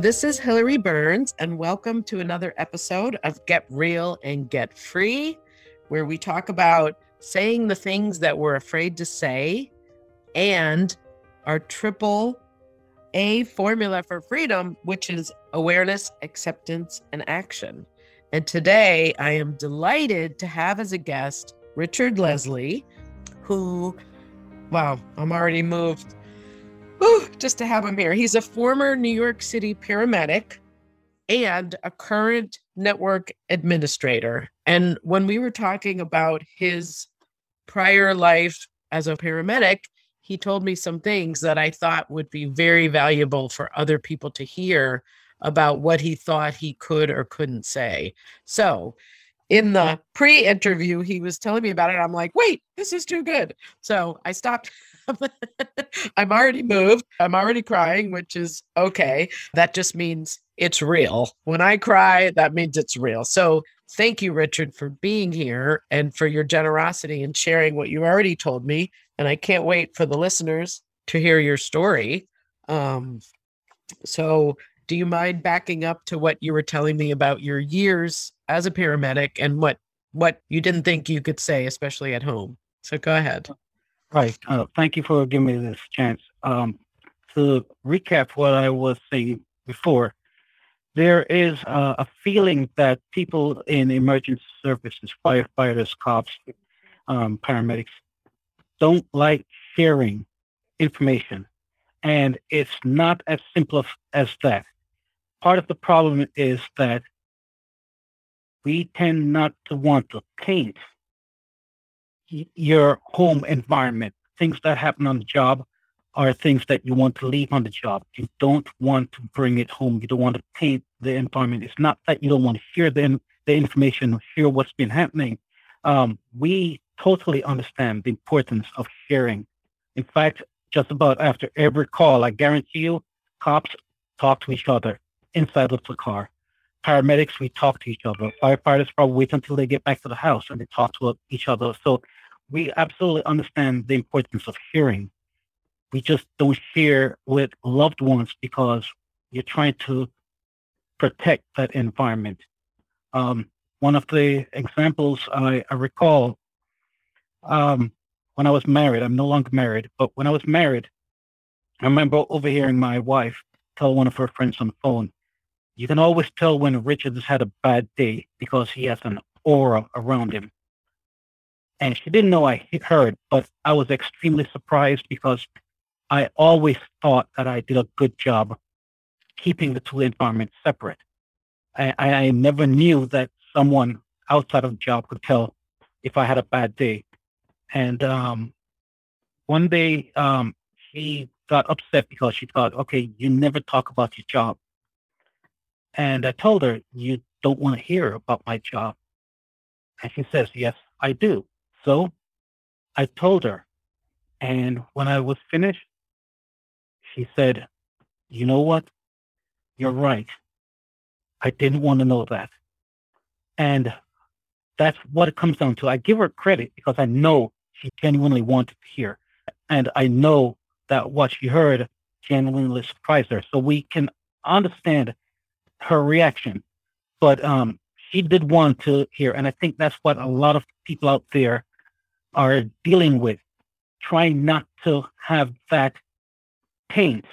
This is Hilary Burns, and welcome to another episode of Get Real and Get Free, where we talk about saying the things that we're afraid to say and our triple A formula for freedom, which is awareness, acceptance, and action. And today I am delighted to have as a guest Richard Leslie, who, wow, I'm already moved Just to have him here. He's a former New York City paramedic and a current network administrator. And when we were talking about his prior life as a paramedic, he told me some things that I thought would be very valuable for other people to hear about what he thought he could or couldn't say. So, in the pre interview, he was telling me about it. I'm like, wait, this is too good. So I stopped I'm already moved. I'm already crying, which is okay. That just means it's real. When I cry, that means it's real. So thank you, Richard, for being here and for your generosity and sharing what you already told me. And I can't wait for the listeners to hear your story. Um, so, do you mind backing up to what you were telling me about your years as a paramedic and what what you didn't think you could say, especially at home? So, go ahead. Right. Uh, thank you for giving me this chance. Um, to recap what I was saying before, there is uh, a feeling that people in emergency services, firefighters, cops, um, paramedics, don't like sharing information. And it's not as simple as that. Part of the problem is that we tend not to want to paint your home environment. Things that happen on the job are things that you want to leave on the job. You don't want to bring it home. You don't want to paint the environment. It's not that you don't want to share the, the information, share what's been happening. Um, we totally understand the importance of sharing. In fact, just about after every call, I guarantee you, cops talk to each other inside of the car. Paramedics, we talk to each other. Firefighters probably wait until they get back to the house and they talk to each other. So we absolutely understand the importance of sharing. We just don't share with loved ones because you're trying to protect that environment. Um, one of the examples I, I recall um, when I was married, I'm no longer married, but when I was married, I remember overhearing my wife tell one of her friends on the phone, you can always tell when Richard has had a bad day because he has an aura around him and she didn't know I heard, but I was extremely surprised because I always thought that I did a good job keeping the two environments separate. I, I never knew that someone outside of the job could tell if I had a bad day. And um, one day um, she got upset because she thought, okay, you never talk about your job. And I told her, you don't want to hear about my job. And she says, yes, I do. So I told her. And when I was finished, she said, You know what? You're right. I didn't want to know that. And that's what it comes down to. I give her credit because I know she genuinely wanted to hear. And I know that what she heard genuinely surprised her. So we can understand her reaction. But um, she did want to hear. And I think that's what a lot of people out there are dealing with. trying not to have that taint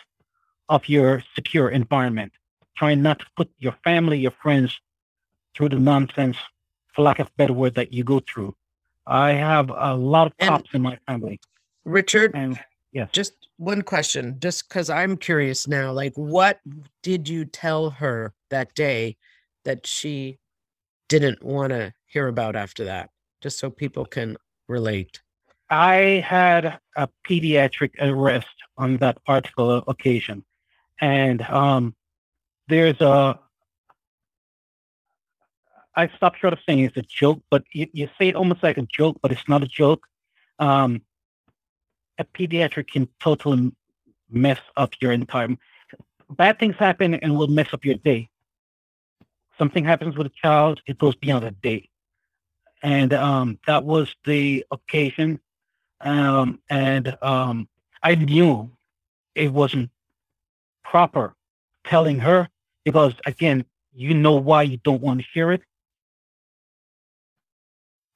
of your secure environment. Trying not to put your family, your friends through the nonsense, for lack of a better word, that you go through. I have a lot of cops in my family. Richard, and yes. just one question, just because I'm curious now. Like, what did you tell her that day that she didn't want to hear about after that? Just so people can relate? I had a pediatric arrest on that particular occasion. And um, there's a, I stopped short of saying it's a joke, but you, you say it almost like a joke, but it's not a joke. Um, a pediatric can totally mess up your entire, bad things happen and will mess up your day. Something happens with a child, it goes beyond a day and um, that was the occasion. Um, and um, I knew it wasn't proper telling her because again, you know why you don't want to hear it.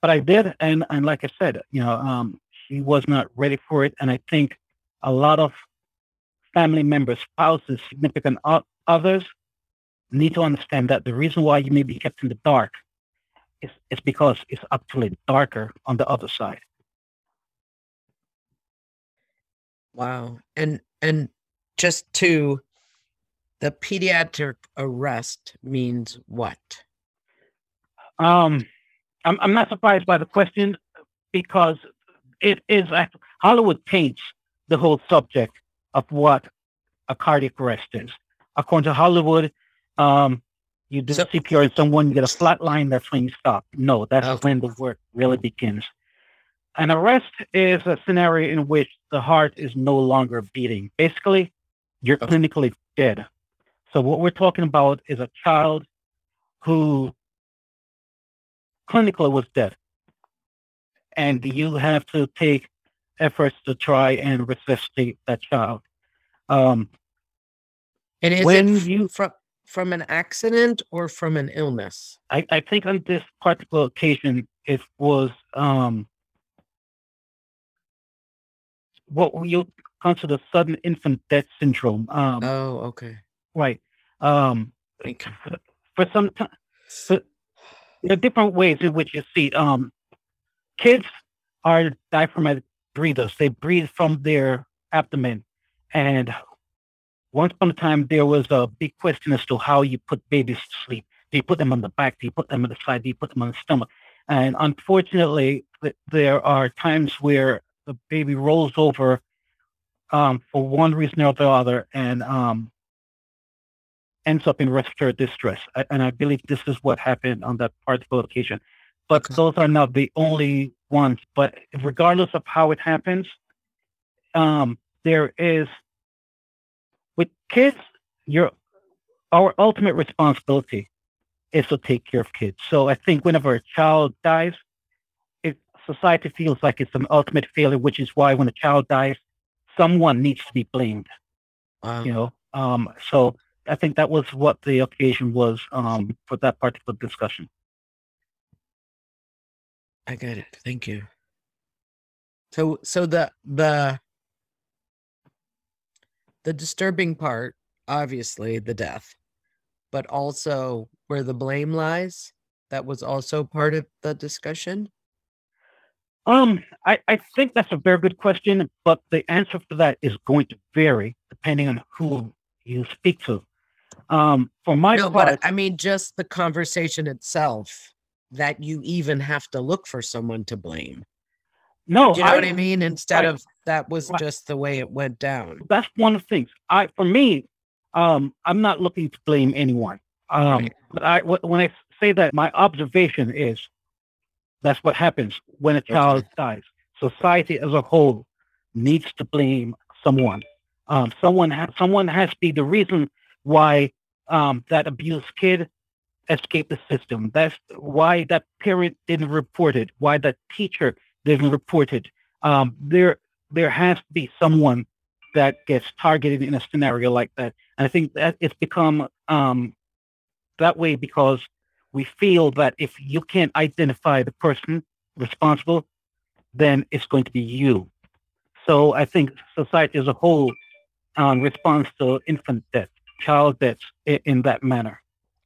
But I did, and and like I said, you know, she was not ready for it, and I think a lot of family members, spouses, significant others need to understand that the reason why you may be kept in the dark is, is because it's actually darker on the other side. Wow. And and just to the pediatric arrest means what? Um I'm I'm not surprised by the question because it is actually Hollywood paints the whole subject of what a cardiac arrest is. According to Hollywood, um, you do so, CPR on someone, you get a flat line, that's when you stop. No, that's okay. when the work really begins. An arrest is a scenario in which the heart is no longer beating. Basically, you're okay. clinically dead. So what we're talking about is a child who clinically was dead. And you have to take efforts to try and resuscitate that child. Um, and is when it you from from an accident or from an illness? I, I think on this particular occasion it was um, what you consider the sudden infant death syndrome. Um, oh, okay. Right. Um, for some time, there are different ways in which you see um, kids are diaphragmatic breathers. They breathe from their abdomen. And once upon a time, there was a big question as to how you put babies to sleep. Do you put them on the back? Do you put them on the side? Do you put them on the stomach? And unfortunately, there are times where the baby rolls over um, for one reason or the other and um, ends up in respiratory distress. And I believe this is what happened on that particular occasion. But okay. those are not the only ones. But regardless of how it happens, um, there is with kids, your our ultimate responsibility is to take care of kids. So I think whenever a child dies, it, society feels like it's an ultimate failure, which is why when a child dies, someone needs to be blamed. Wow. You know, um, so I think that was what the occasion was um, for that particular discussion. I get it. Thank you. So, so the the the disturbing part, obviously, the death, but also where the blame lies. That was also part of the discussion. Um, I, I think that's a very good question, but the answer for that is going to vary depending on who you speak to. Um, for my no, part, but I mean, just the conversation itself that you even have to look for someone to blame. No, Do you know I, what I mean? Instead I, of that was just the way it went down. That's one of the things. I, for me, um, I'm not looking to blame anyone. Um, right. but I, when I say that, my observation is that's what happens when a child okay. dies. Society as a whole needs to blame someone. Um, someone, ha- someone has to be the reason why um, that abused kid escaped the system. That's why that parent didn't report it. Why that teacher didn't report it. Um, there, there has to be someone that gets targeted in a scenario like that. And I think that it's become um, that way because we feel that if you can't identify the person responsible, then it's going to be you. So I think society as a whole um, responds to infant death, child deaths in, in that manner.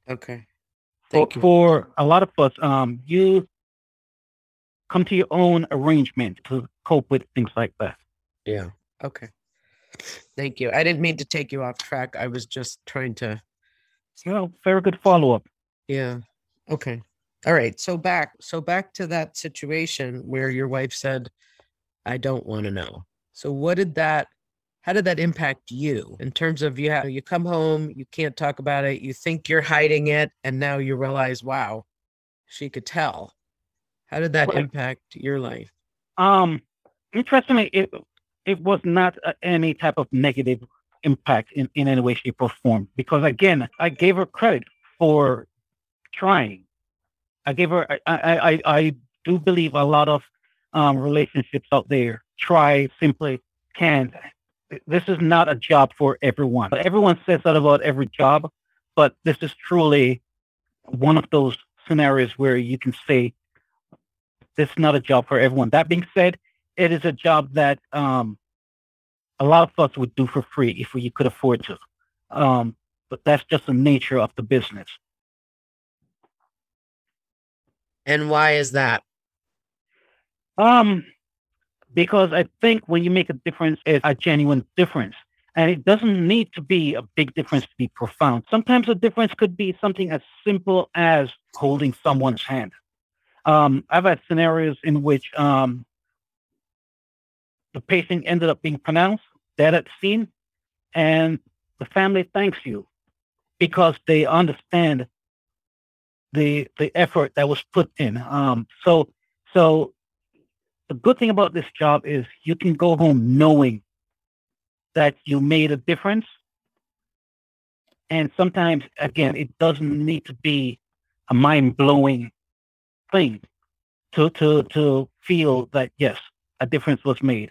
Okay. Thank for, you. For a lot of us, um, you come to your own arrangement to cope with things like that. Yeah. Okay. Thank you. I didn't mean to take you off track. I was just trying to. Well, very good follow up. Yeah. Okay. All right. So back so back to that situation where your wife said, I don't want to know. So what did that how did that impact you in terms of you have you come home, you can't talk about it, you think you're hiding it, and now you realize, wow, she could tell. How did that impact your life? Um, interestingly, it it was not uh, any type of negative impact in, in any way, shape, or form. Because again, I gave her credit for trying. I gave her. I I I, I do believe a lot of um, relationships out there try simply can't. This is not a job for everyone. Everyone says that about every job, but this is truly one of those scenarios where you can say this is not a job for everyone. That being said, it is a job that um, a lot of us would do for free if we could afford to. Um, but that's just the nature of the business. And why is that? Um, because I think when you make a difference, it's a genuine difference. And it doesn't need to be a big difference to be profound. Sometimes a difference could be something as simple as holding someone's hand. Um, I've had scenarios in which um, the patient ended up being pronounced dead at scene, and the family thanks you because they understand the the effort that was put in. Um, so so the good thing about this job is you can go home knowing that you made a difference. And sometimes, again, it doesn't need to be a mind blowing thing to, to, to feel that, yes, a difference was made.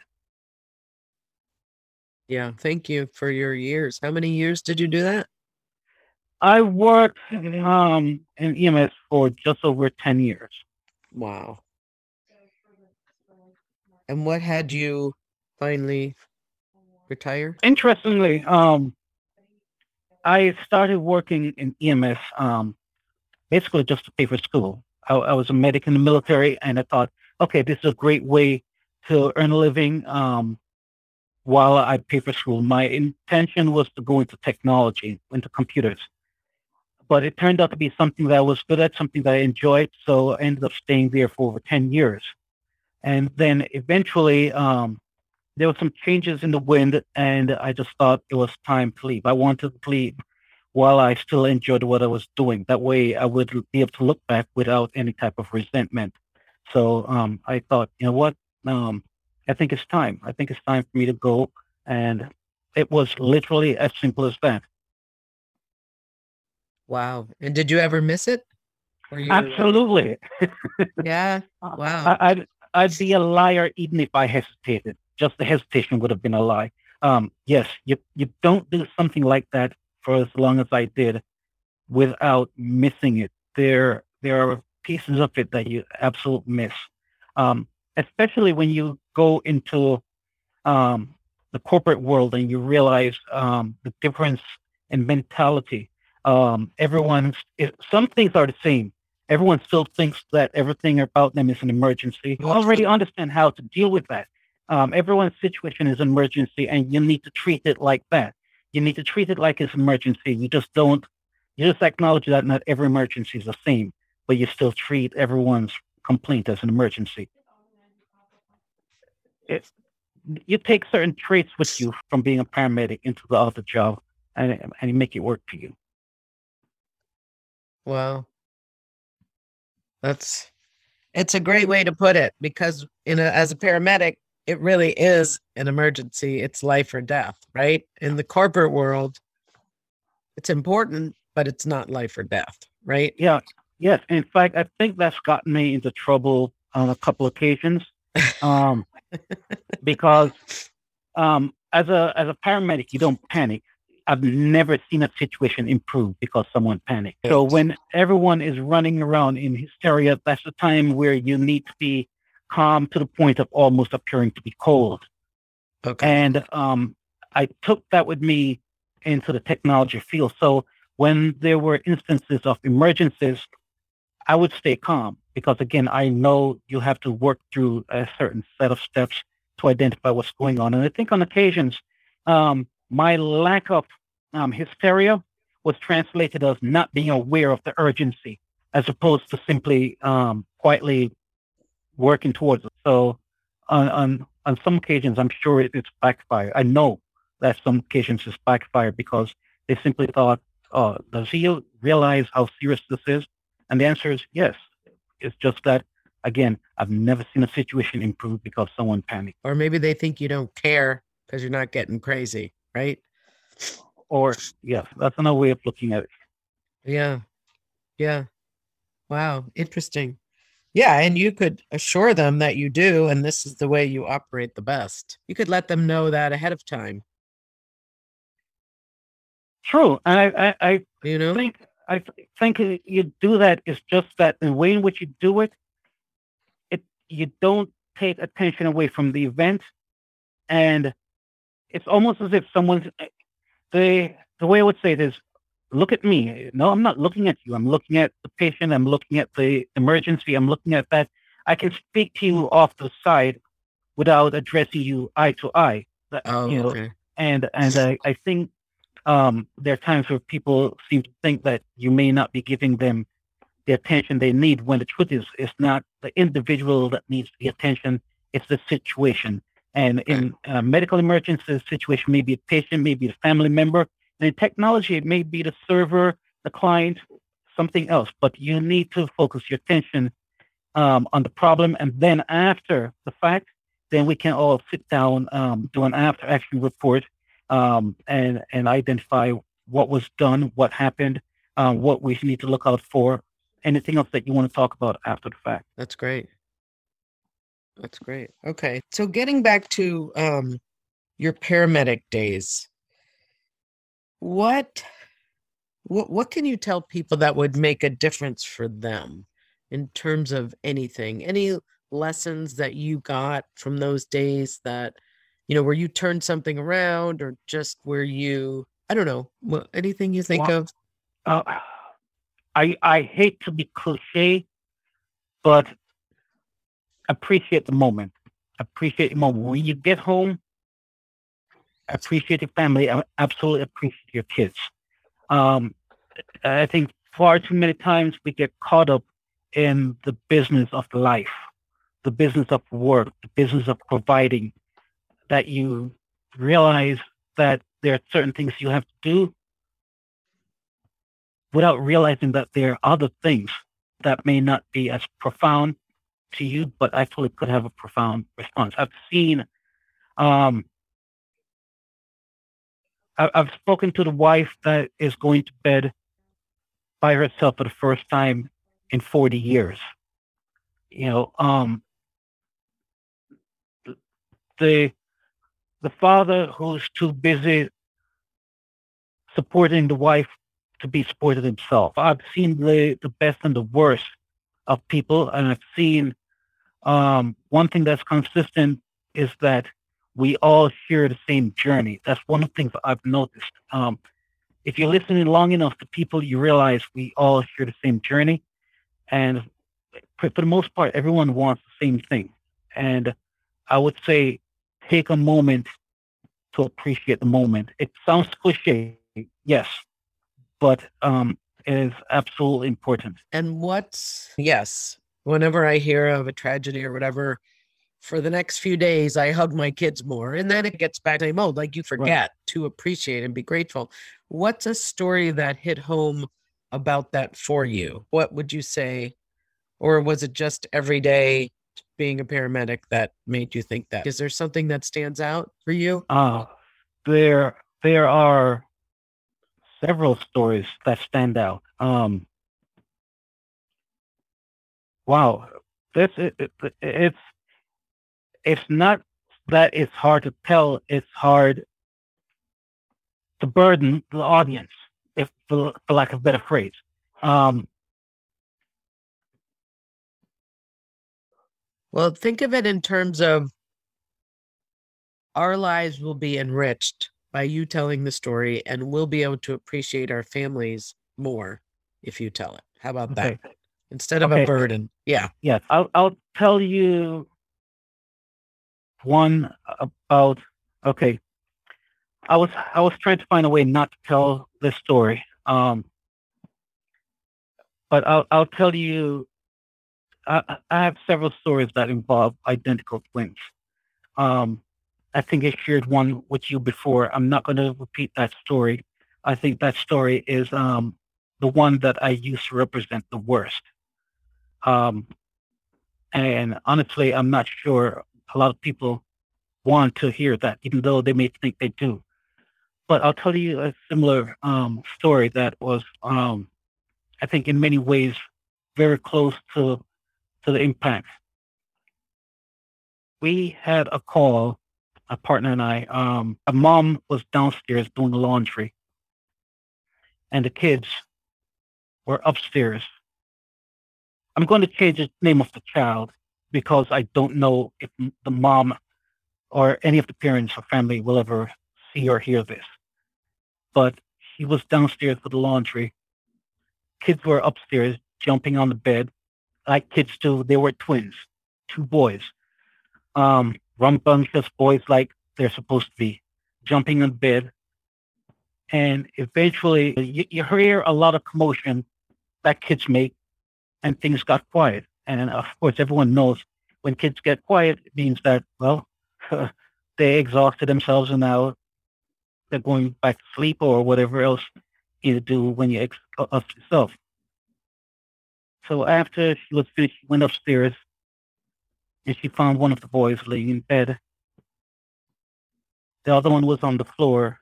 Yeah. Thank you for your years. How many years did you do that? I worked um, in EMS for just over 10 years. Wow. And what had you finally retire? Interestingly, um, I started working in EMS um, basically just to pay for school. I, I, was a medic in the military, and I thought, okay, this is a great way to earn a living um, while I pay for school. My intention was to go into technology, into computers. But it turned out to be something that I was good at, something that I enjoyed. So I ended up staying there for over 10 years. And then eventually, um, there were some changes in the wind, and I just thought it was time to leave. I wanted to leave while I still enjoyed what I was doing. That way, I would be able to look back without any type of resentment. So um, I thought, you know what? Um, I think it's time. I think it's time for me to go. And it was literally as simple as that. Wow. And did you ever miss it? Absolutely. yeah. Wow. I, would I'd be a liar even if I hesitated. Just the hesitation would have been a lie. Um, yes, you you don't do something like that for as long as I did without missing it. There there are pieces of it that you absolutely miss. Um, especially when you go into um, the corporate world and you realize um, the difference in mentality. Um, everyone's some things are the same, everyone still thinks that everything about them is an emergency. You already understand how to deal with that. Um, everyone's situation is an emergency, and you need to treat it like that. You need to treat it like it's an emergency. You just don't. You just acknowledge that not every emergency is the same, but you still treat everyone's complaint as an emergency. It, you take certain traits with you from being a paramedic into the other job, and and you make it work for you. Wow. That's it's a great way to put it because in a, as a paramedic, it really is an emergency. It's life or death, right? In the corporate world, it's important, but it's not life or death, right? Yeah. Yes. In fact, I think that's gotten me into trouble on a couple occasions. Um, because um, as a as a paramedic, you don't panic. I've never seen a situation improve because someone panicked. So when everyone is running around in hysteria, that's the time where you need to be calm to the point of almost appearing to be cold. Okay. And um, I took that with me into the technology field. So when there were instances of emergencies, I would stay calm because again, I know you have to work through a certain set of steps to identify what's going on. And I think on occasions, um, my lack of um, hysteria was translated as not being aware of the urgency, as opposed to simply um, quietly working towards it. So, on, on on some occasions, I'm sure it, it's backfired. I know that some occasions it's backfired because they simply thought, "Oh, does he realize how serious this is?" And the answer is yes. It's just that again, I've never seen a situation improve because someone panicked. Or maybe they think you don't care because you're not getting crazy right? Or yeah, that's another way of looking at it. Yeah. Yeah. Wow. Interesting. Yeah. And you could assure them that you do, and this is the way you operate the best. You could let them know that ahead of time. True, and I, I, I You know? think I think you do that is just that the way in which you do it, it you don't take attention away from the event, and it's almost as if someone's the the way I would say it is, look at me. No, I'm not looking at you. I'm looking at the patient. I'm looking at the emergency. I'm looking at that. I can speak to you off the side without addressing you eye to eye. Oh, you know, okay. and and I, I think um, there are times where people seem to think that you may not be giving them the attention they need when the truth is it's not the individual that needs the attention it's the situation and in a medical emergency situation maybe a patient maybe a family member and in technology it may be the server the client something else but you need to focus your attention um, on the problem and then after the fact then we can all sit down um, do an after action report um, and and identify what was done, what happened, uh, what we need to look out for, anything else that you want to talk about after the fact. That's great. That's great. Okay. So getting back to um your paramedic days, what what what can you tell people that would make a difference for them in terms of anything? Any lessons that you got from those days that you know where you turned something around or just where you I don't know, what, anything you think Well, of? Uh, I I hate to be cliche, but appreciate the moment. Appreciate the moment when you get home. Appreciate your family. Absolutely appreciate your kids. Um, I think far too many times we get caught up in the business of life, the business of work, the business of providing, that you realize that there are certain things you have to do without realizing that there are other things that may not be as profound to you, but actually could have a profound response. I've seen, um, I've spoken to the wife that is going to bed by herself for the first time in 40 years. You know, um, the the father who's too busy supporting the wife to be supported himself. I've seen the, the best and the worst of people, and I've seen um, one thing that's consistent is that we all share the same journey. That's one of the things I've noticed. Um, if you're listening long enough to people, you realize we all share the same journey, and for, the most part, everyone wants the same thing. And I would say, take a moment to appreciate the moment. It sounds cliche, yes, but um, it is absolutely important. And what, yes, whenever I hear of a tragedy or whatever, for the next few days I hug my kids more. And then it gets back to the mode, like you forget to appreciate and be grateful. What's a story that hit home about that for you? What would you say? Or was it just every day being a paramedic that made you think that? Is there something that stands out for you? Uh, there, there are several stories that stand out. Um, wow, this it, it, it's it's not that it's hard to tell; it's hard to burden the audience, if for, for lack of a better phrase. Um, Well, think of it in terms of our lives will be enriched by you telling the story, and we'll be able to appreciate our families more if you tell it. How about that? Okay. Instead of a burden. Yeah. Yes, I'll I'll tell you one about okay. I was I was trying to find a way not to tell this story. Um but I'll I'll tell you I, I- have several stories that involve identical twins. Um I think I shared one with you before. I'm not gonna repeat that story. I think that story is um the one that I use to represent the worst. Um and honestly, I'm not sure a lot of people want to hear that, even though they may think they do. But I'll tell you a similar um, story that was, um, I think, in many ways, very close to to the impact. We had a call, a partner and I. Um, a mom was downstairs doing the laundry, and the kids were upstairs. I'm going to change the name of the child because I don't know if the mom or any of the parents or family will ever see or hear this. But he was downstairs with the laundry. Kids were upstairs jumping on the bed, like kids do. They were twins, two boys. Um, rambunctious boys like they're supposed to be, jumping on bed. And eventually, you, you hear a lot of commotion that kids make, and things got quiet. And of course, everyone knows when kids get quiet, it means that, well, they exhausted themselves and now they're going back to sleep or whatever else you do when you exhaust yourself. So after she was finished, she went upstairs and she found one of the boys laying in bed. The other one was on the floor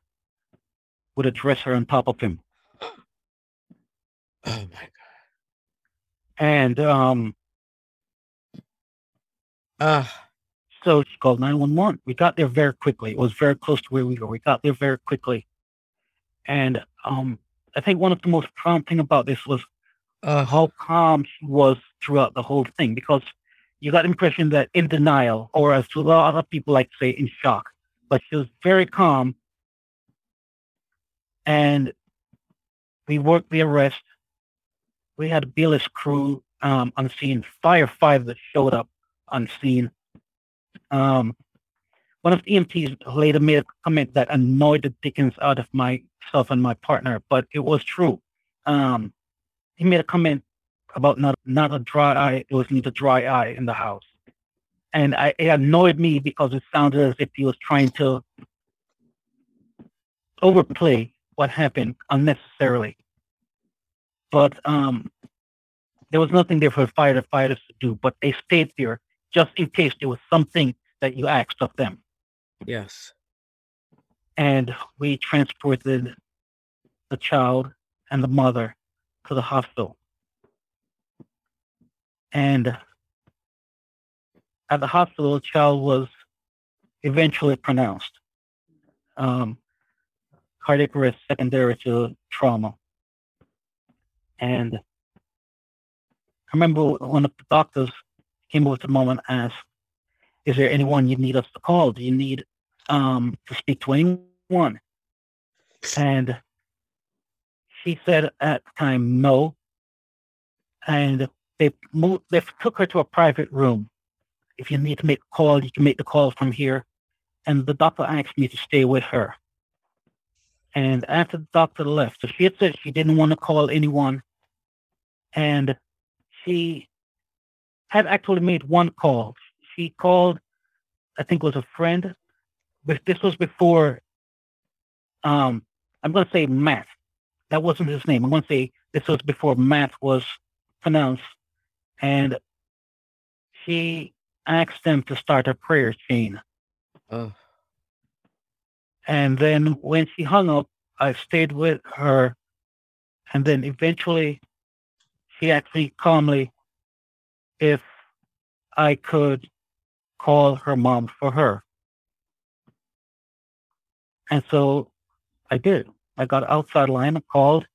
with a dresser on top of him. Oh my god. And um uh so she called 911. We got there very quickly. It was very close to where we were. We got there very quickly. And um I think one of the most prompting about this was uh, how calm she was throughout the whole thing because you got the impression that in denial, or as a lot of people like to say, in shock. But she was very calm. And we worked the arrest. We had BLS crew um, on scene, Fire Five that showed up on scene. Um, one of the EMTs later made a comment that annoyed the dickens out of myself and my partner, but it was true. Um, he made a comment about not not a dry eye. It was not a dry eye in the house, and I, it annoyed me because it sounded as if he was trying to overplay what happened unnecessarily. But um, there was nothing there for firefighters to do, but they stayed there just in case there was something that you asked of them. Yes. And we transported the child and the mother to the hospital. And at the hospital, the child was eventually pronounced um, cardiac arrest secondary to trauma. And I remember one of the doctors came over to mom and asked, is there anyone you need us to call? Do you need um, to speak to anyone? And she said at the time, no. And they moved, they took her to a private room. If you need to make a call, you can make the call from here. And the doctor asked me to stay with her. And after the doctor left, so she had said she didn't want to call anyone. And she had actually made one call. She called, I think it was a friend, but this was before, um, I'm going to say Matt. That wasn't his name. I'm going to say this was before Matt was pronounced. And she asked them to start a prayer chain. Oh. And then when she hung up, I stayed with her. And then eventually asked me calmly if I could call her mom for her. And so I did. I got outside line and called.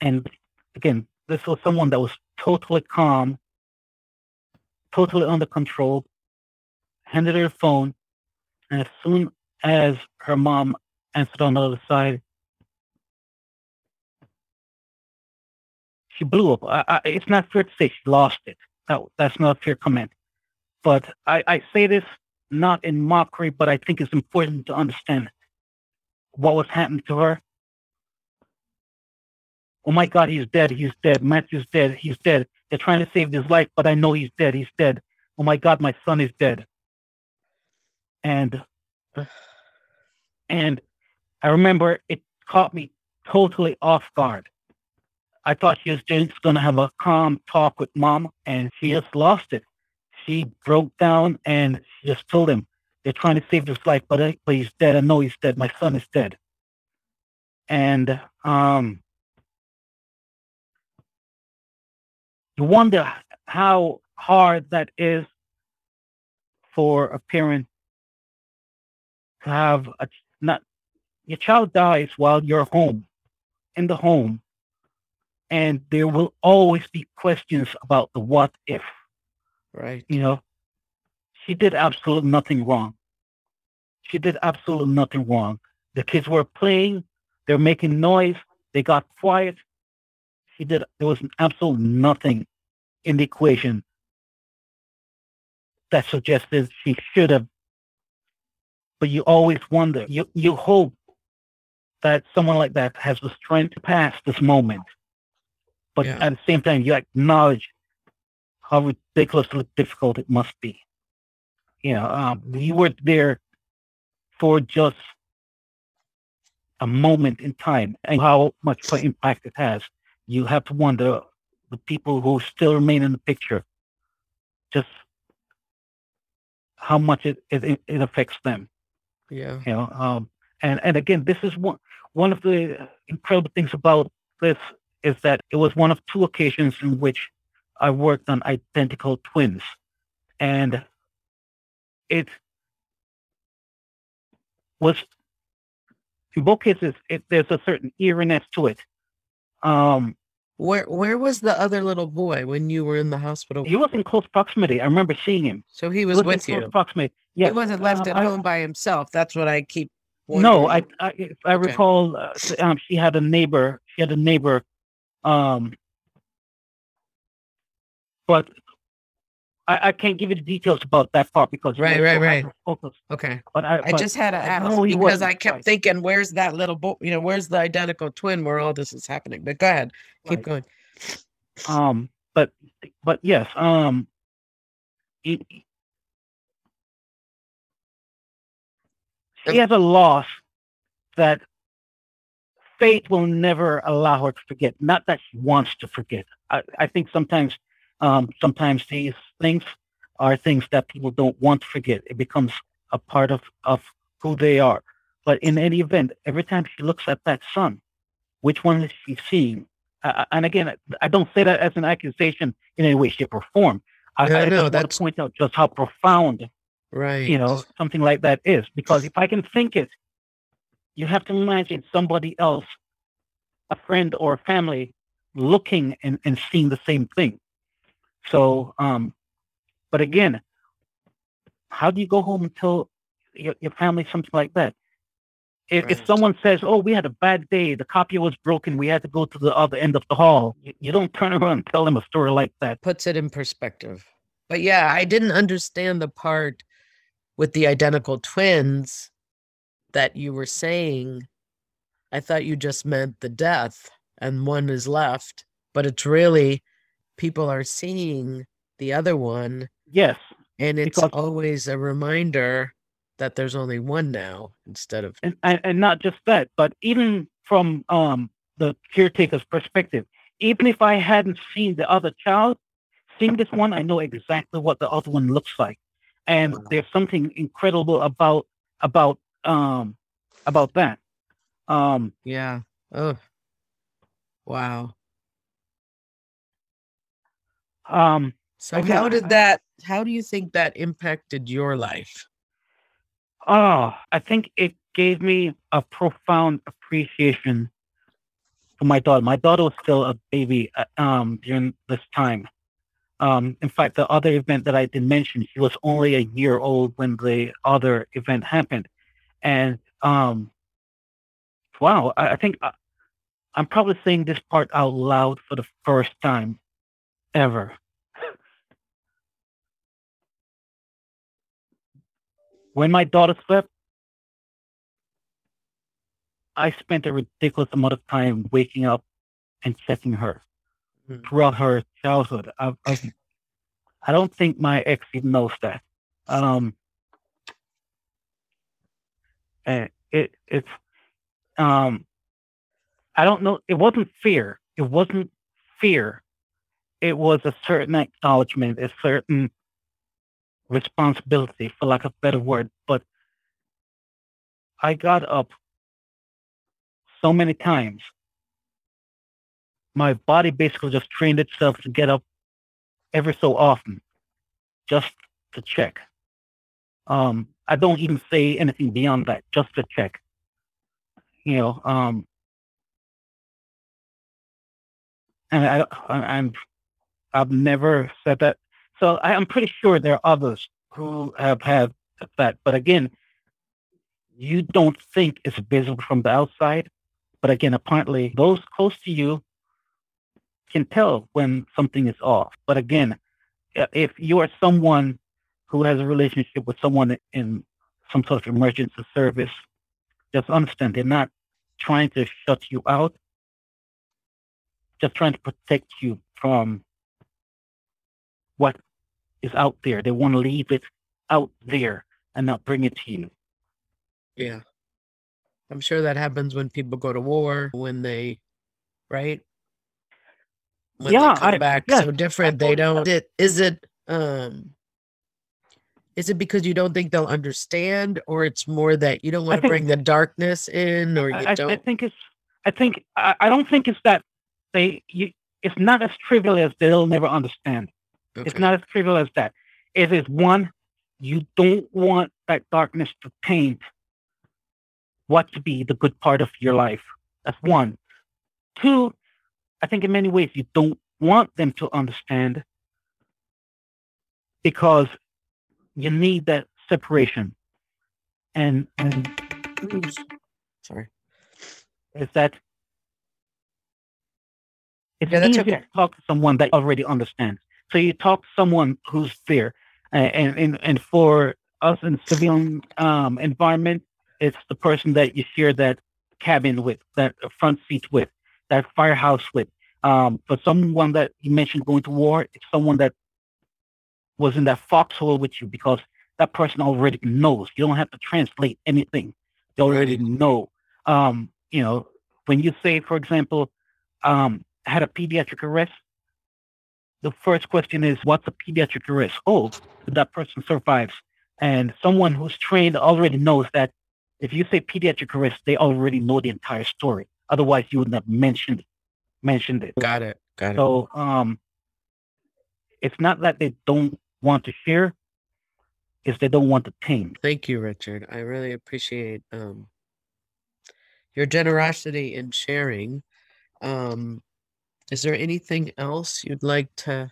And again, this was someone that was totally calm, totally under control, handed her phone. And as soon as her mom answered on the other side, she blew up. I, I, it's not fair to say she lost it. That, that's not a fair comment. But I, I say this not in mockery, but I think it's important to understand what was happening to her. Oh my God, he's dead. He's dead. Matthew's dead. He's dead. They're trying to save his life, but I know he's dead. He's dead. Oh my God, my son is dead. And and I remember it caught me totally off guard. I thought she was just going to have a calm talk with mom, and she just lost it she broke down and she just told him, they're trying to save his life, but, I, but he's dead. I know he's dead. My son is dead. And um, you wonder how hard that is for a parent to have a not your child dies while you're home in the home, and there will always be questions about the what if. Right. You know, she did absolutely nothing wrong. She did absolutely nothing wrong. The kids were playing, they're making noise, they got quiet. She did, there was absolutely nothing in the equation that suggested she should have. But you always wonder, you, you hope that someone like that has the strength to pass this moment. But Yeah. at the same time, you acknowledge how ridiculously difficult it must be. You know, um, you were there for just a moment in time and how much of an impact it has. You have to wonder the people who still remain in the picture, just how much it, it, it affects them Yeah. you know um and and again this is one one of the incredible things about this is that it was one of two occasions in which i worked on identical twins and it was in both cases it, there's a certain eeriness to it um Where where was the other little boy when you were in the hospital? he was in close proximity i remember seeing him So he He was with close you. proximity yeah He wasn't left uh, at I- home by himself. That's what I keep. No, I, wondering. I if I recall, uh, um, she had a neighbor. She had a neighbor, um, but I, I can't give you the details about that part because Right, right, right. Okay. But I, I but just had to ask because I kept right. thinking, where's that little boy? You know, where's the identical twin where all this is happening? But go ahead, keep Right. going. Um, but but yes, um, it, Um, has a loss that fate will never allow her to forget. Not that she wants to forget. I, I think sometimes, um, sometimes these things are things that people don't want to forget. It becomes a part of of who they are. But in any event, every time she looks at that son, which one is she seeing? Uh, and again, I- don't say that as an accusation in any way, shape, or form. I, Yeah, I want to point out just how profound, Right. you know, something like that is. Because if I can think it, you have to imagine somebody else, a friend or a family, looking and, and seeing the same thing. So, um, but again, how do you go home and tell your, your family something like that? If, if someone says, "Oh, we had a bad day. The copier was broken. We had to go to the other end of the hall," you, you don't turn around and tell them a story like that. Puts it in perspective. But yeah, I didn't understand the part with the identical twins that you were saying. I thought you just meant the death and one is left, but it's really people are seeing the other one Yes, and it's Because- always a reminder that there's only one now instead of and, and not just that, but even from um the caretaker's perspective, even if I hadn't seen the other child, seeing this one, I know exactly what the other one looks like, and Wow. there's something incredible about about um about that. Um, yeah. Oh. Wow. um, So Okay, how did that how do you think that impacted your life? Oh, I think it gave me a profound appreciation for my daughter. My daughter was still a baby uh, um, during this time. Um, in fact, the other event that I did mention, she was only a year old when the other event happened. And um, wow, I, I think I, I'm probably saying this part out loud for the first time ever. when my daughter slept, I spent a ridiculous amount of time waking up and checking her Mhm. throughout her childhood. I, I, I don't think my ex even knows that. Um, and it it's um, I don't know. It wasn't fear. It wasn't fear. It was a certain acknowledgement, a certain responsibility, for lack of a better word. But I got up so many times. My body basically just trained itself to get up every so often, just to check. Um, I don't even say anything beyond that, just to check. You know, um, and I, I I'm I've never said that. So I, I'm pretty sure there are others who have had that. But again, you don't think it's visible from the outside. But again, apparently those close to you can tell when something is off. But again, if you are someone who has a relationship with someone in some sort of emergency service, just understand they're not trying to shut you out, just trying to protect you from what is out there. They want to leave it out there and not bring it to you. Yeah. I'm sure that happens when people go to war, when they, right? When yeah, they come I, back so different. They don't. It, is it? Um. Is it because you don't think they'll understand, or it's more that you don't want to bring the darkness in, or you I, don't? I think it's. I think I, I don't think it's that they. You, it's not as trivial as they'll never understand. It's not as trivial as that. It is one. You don't want that darkness to taint what to be the good part of your life. That's one. Two. I think in many ways you don't want them to understand because you need that separation. And and Oops. Sorry. is that it's Yeah, easier okay. to talk to someone that already understands. So you talk to someone who's there, and and and for us in civilian um, environment, it's the person that you share that cabin with, that front seat with, that firehouse with. Um, for someone that you mentioned going to war, it's someone that was in that foxhole with you because that person already knows. You don't have to translate anything. They already know. Um, you know, when you say, for example, um, had a pediatric arrest, the first question is, what's a pediatric arrest? Oh, that person survives. And someone who's trained already knows that if you say pediatric arrest, they already know the entire story. Otherwise, you wouldn't have mentioned mentioned it. Got it. Got it. So um, it's not that they don't want to share; it's they don't want to tame. Thank you, Richard. I really appreciate um, your generosity in sharing. Um, is there anything else you'd like to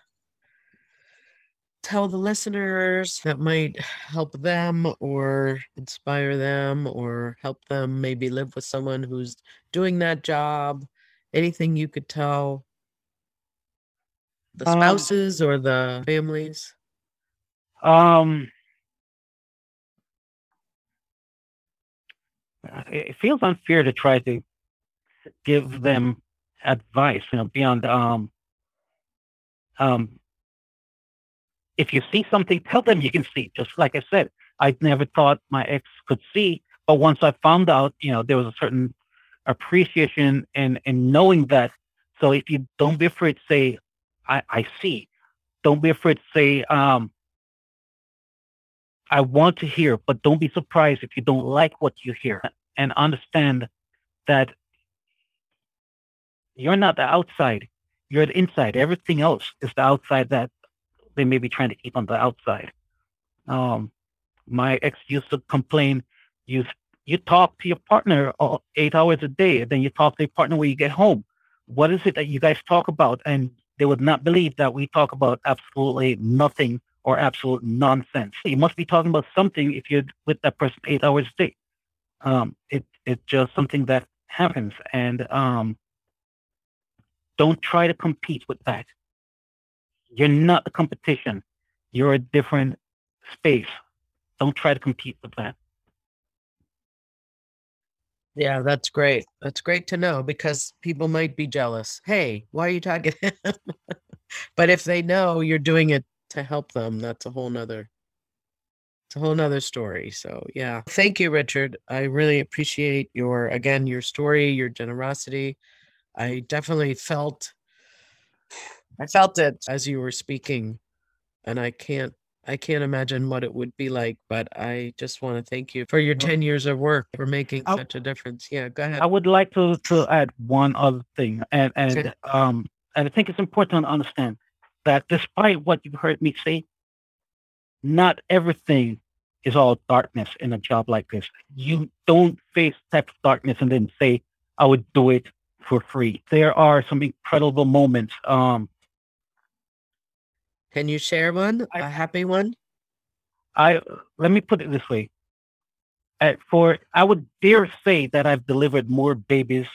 tell the listeners that might help them or inspire them or help them maybe live with someone who's doing that job? Anything you could tell the Um, spouses or the families? Um, it feels unfair to try to give them advice, you know, beyond um, um, if you see something, tell them you can see. Just like I said, I never thought my ex could see, but once I found out, you know, there was a certain appreciation and in knowing that. So if you don't be afraid to say, I, I see. Don't be afraid to say, um, I want to hear, but don't be surprised if you don't like what you hear. And understand that you're not the outside, you're the inside. Everything else is the outside that they may be trying to keep on the outside. Um, my ex used to complain, you you talk to your partner eight hours a day, and then you talk to your partner when you get home. What is it that you guys talk about? And they would not believe that we talk about absolutely nothing or absolute nonsense. You must be talking about something if you're with that person eight hours a day. Um, it it's just something that happens, and um, don't try to compete with that. You're not the competition. You're a different space. Don't try to compete with that. Yeah, that's great. That's great to know because people might be jealous. Hey, why are you talking? him?" but if they know you're doing it to help them, that's a whole nother it's a whole nother story. So yeah. Thank you, Richard. I really appreciate your again your story, your generosity. I definitely felt I felt it as you were speaking. And I can't I can't imagine what it would be like, but I just want to thank you for your 10 years of work for making I'll- such a difference. Yeah, go ahead. I would like to to add one other thing, and and Sure. um, and I think it's important to understand that despite what you've heard me say, not everything is all darkness in a job like this. You don't face of darkness and then say, "I would do it for free. There are some incredible moments. Um, Can you share one? I- a happy one? I let me put it this way. At, for I would dare say that I've delivered more babies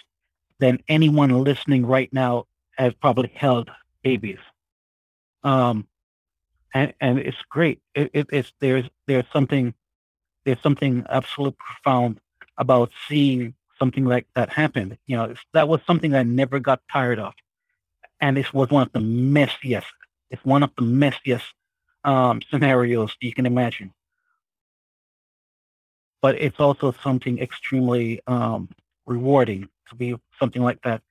than anyone listening right now has probably held babies. Um, and and it's great. It, it, it's there's there's something there's something absolutely profound about seeing something like that happen. You know, that was something I never got tired of, and this was one of the messiest. It's one of the messiest um, scenarios you can imagine. But it's also something extremely um, rewarding to be something like that.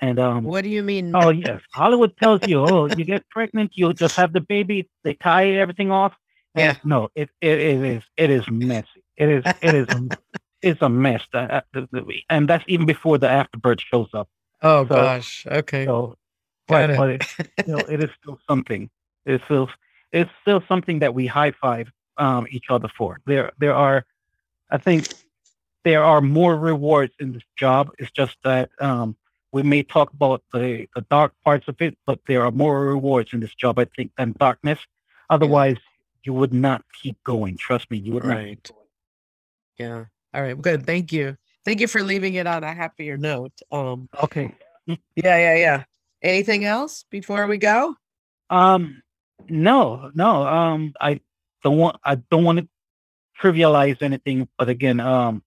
And um, What do you mean? oh yes, Hollywood tells you, oh, you get pregnant, you just have the baby, they tie everything off. And Yeah. No, it, it it is it is messy. It is it is it's a mess. That we- and that's even before the afterbirth shows up. oh so- gosh. Okay. So, Got but, it. but it, you know, it is still something. It's still it's still something that we high five um, each other for. There there are, I think, there are more rewards in this job. It's just that um, we may talk about the the dark parts of it, but there are more rewards in this job, I think, than darkness. Otherwise, you would not keep going. Trust me, you would not. Right. Yeah. All right. Good. Thank you. Thank you for leaving it on a happier note. Um. Okay. Yeah. Yeah. Yeah. Anything else before we go? Um, no, no. Um, I don't want. I don't want to trivialize anything, but again, um,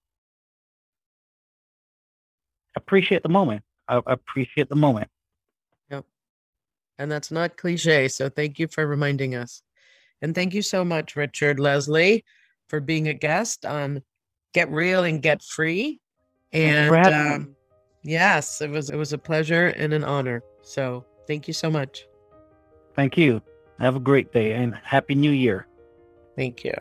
appreciate the moment. I, appreciate the moment. Yep. And that's not cliche. So thank you for reminding us. And thank you so much, Richard Leslie, for being a guest on Get Real and Get Free. And for having me. um, yes, it was it was a pleasure and an honor. So thank you so much. Thank you. Have a great day and happy New Year. Thank you.